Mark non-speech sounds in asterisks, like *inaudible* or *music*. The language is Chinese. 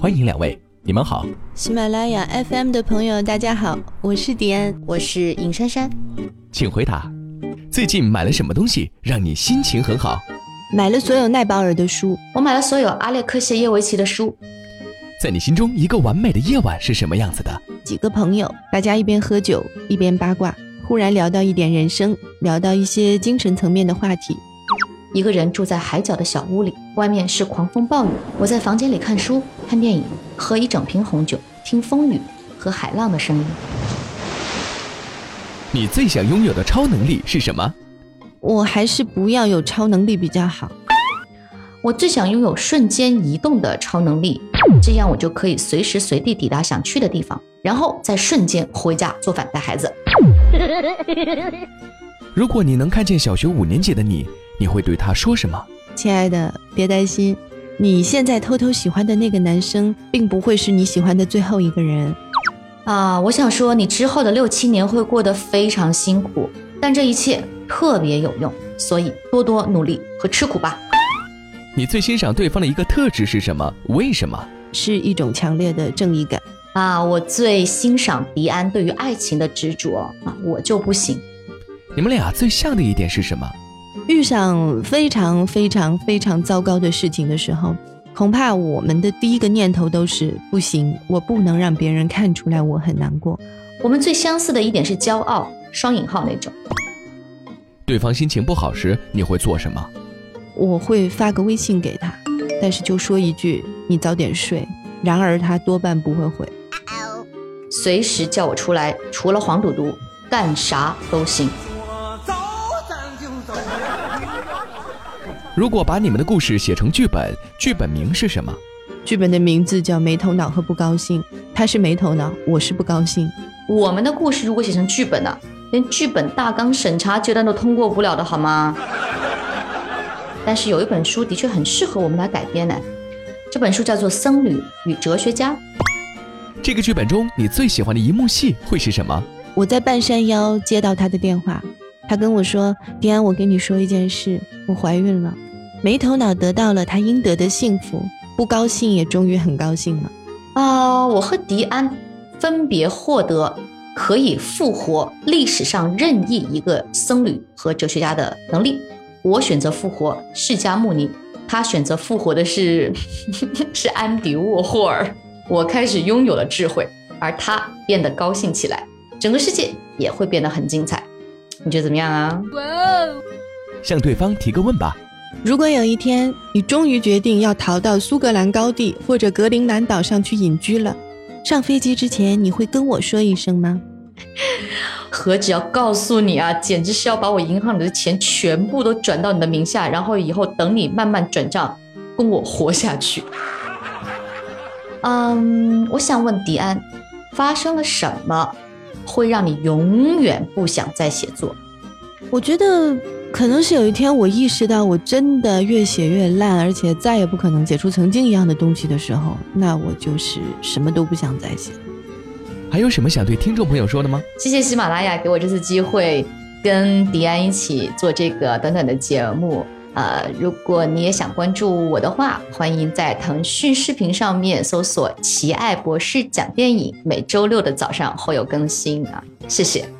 欢迎两位，你们好。喜马拉雅 FM 的朋友，大家好，我是迪安，我是尹珊珊，请回答，最近买了什么东西让你心情很好？买了所有奈保尔的书，我买了所有阿列克谢耶维奇的书。在你心中，一个完美的夜晚是什么样子的？几个朋友，大家一边喝酒一边八卦，忽然聊到一点人生，聊到一些精神层面的话题。一个人住在海角的小屋里，外面是狂风暴雨，我在房间里看书、看电影，喝一整瓶红酒，听风雨和海浪的声音。你最想拥有的超能力是什么？我还是不要有超能力比较好。我最想拥有瞬间移动的超能力，这样我就可以随时随地抵达想去的地方，然后再瞬间回家做饭带孩子。如果你能看见小学五年级的你，你会对他说什么？亲爱的，别担心，你现在偷偷喜欢的那个男生，并不会是你喜欢的最后一个人。啊，我想说，你之后的六七年会过得非常辛苦，但这一切特别有用，所以多多努力和吃苦吧。你最欣赏对方的一个特质是什么？为什么？是一种强烈的正义感啊！我最欣赏迪安对于爱情的执着啊，我就不行。你们俩最像的一点是什么？遇上非常非常非常糟糕的事情的时候，恐怕我们的第一个念头都是不行，我不能让别人看出来我很难过。我们最相似的一点是骄傲，双引号那种。对方心情不好时，你会做什么？我会发个微信给他，但是就说一句“你早点睡”，然而他多半不会回。随时叫我出来，除了黄赌毒，干啥都行。如果把你们的故事写成剧本，剧本名是什么？剧本的名字叫《没头脑和不高兴》。他是没头脑，我是不高兴。我们的故事如果写成剧本呢，连剧本大纲审查阶段都通过不了的好吗？但是有一本书的确很适合我们来改编呢，这本书叫做《僧侣与哲学家》。这个剧本中你最喜欢的一幕戏会是什么？我在半山腰接到他的电话，他跟我说：“迪安，我跟你说一件事，我怀孕了。”没头脑得到了他应得的幸福，不高兴也终于很高兴了。啊，我和迪安分别获得可以复活历史上任意一个僧侣和哲学家的能力。我选择复活释迦牟尼，他选择复活的是 *laughs* 是安迪沃霍尔。我开始拥有了智慧，而他变得高兴起来，整个世界也会变得很精彩。你觉得怎么样啊？哇哦！向对方提个问吧。如果有一天你终于决定要逃到苏格兰高地或者格陵兰岛上去隐居了，上飞机之前你会跟我说一声吗？*laughs* 何止要告诉你啊，简直是要把我银行里的钱全部都转到你的名下，然后以后等你慢慢转账，供我活下去。嗯，我想问迪安，发生了什么会让你永远不想再写作？我觉得。可能是有一天我意识到我真的越写越烂，而且再也不可能写出曾经一样的东西的时候，那我就是什么都不想再写。还有什么想对听众朋友说的吗？谢谢喜马拉雅给我这次机会，跟迪安一起做这个短短的节目。呃，如果你也想关注我的话，欢迎在腾讯视频上面搜索“奇爱博士讲电影”，每周六的早上会有更新啊。谢谢。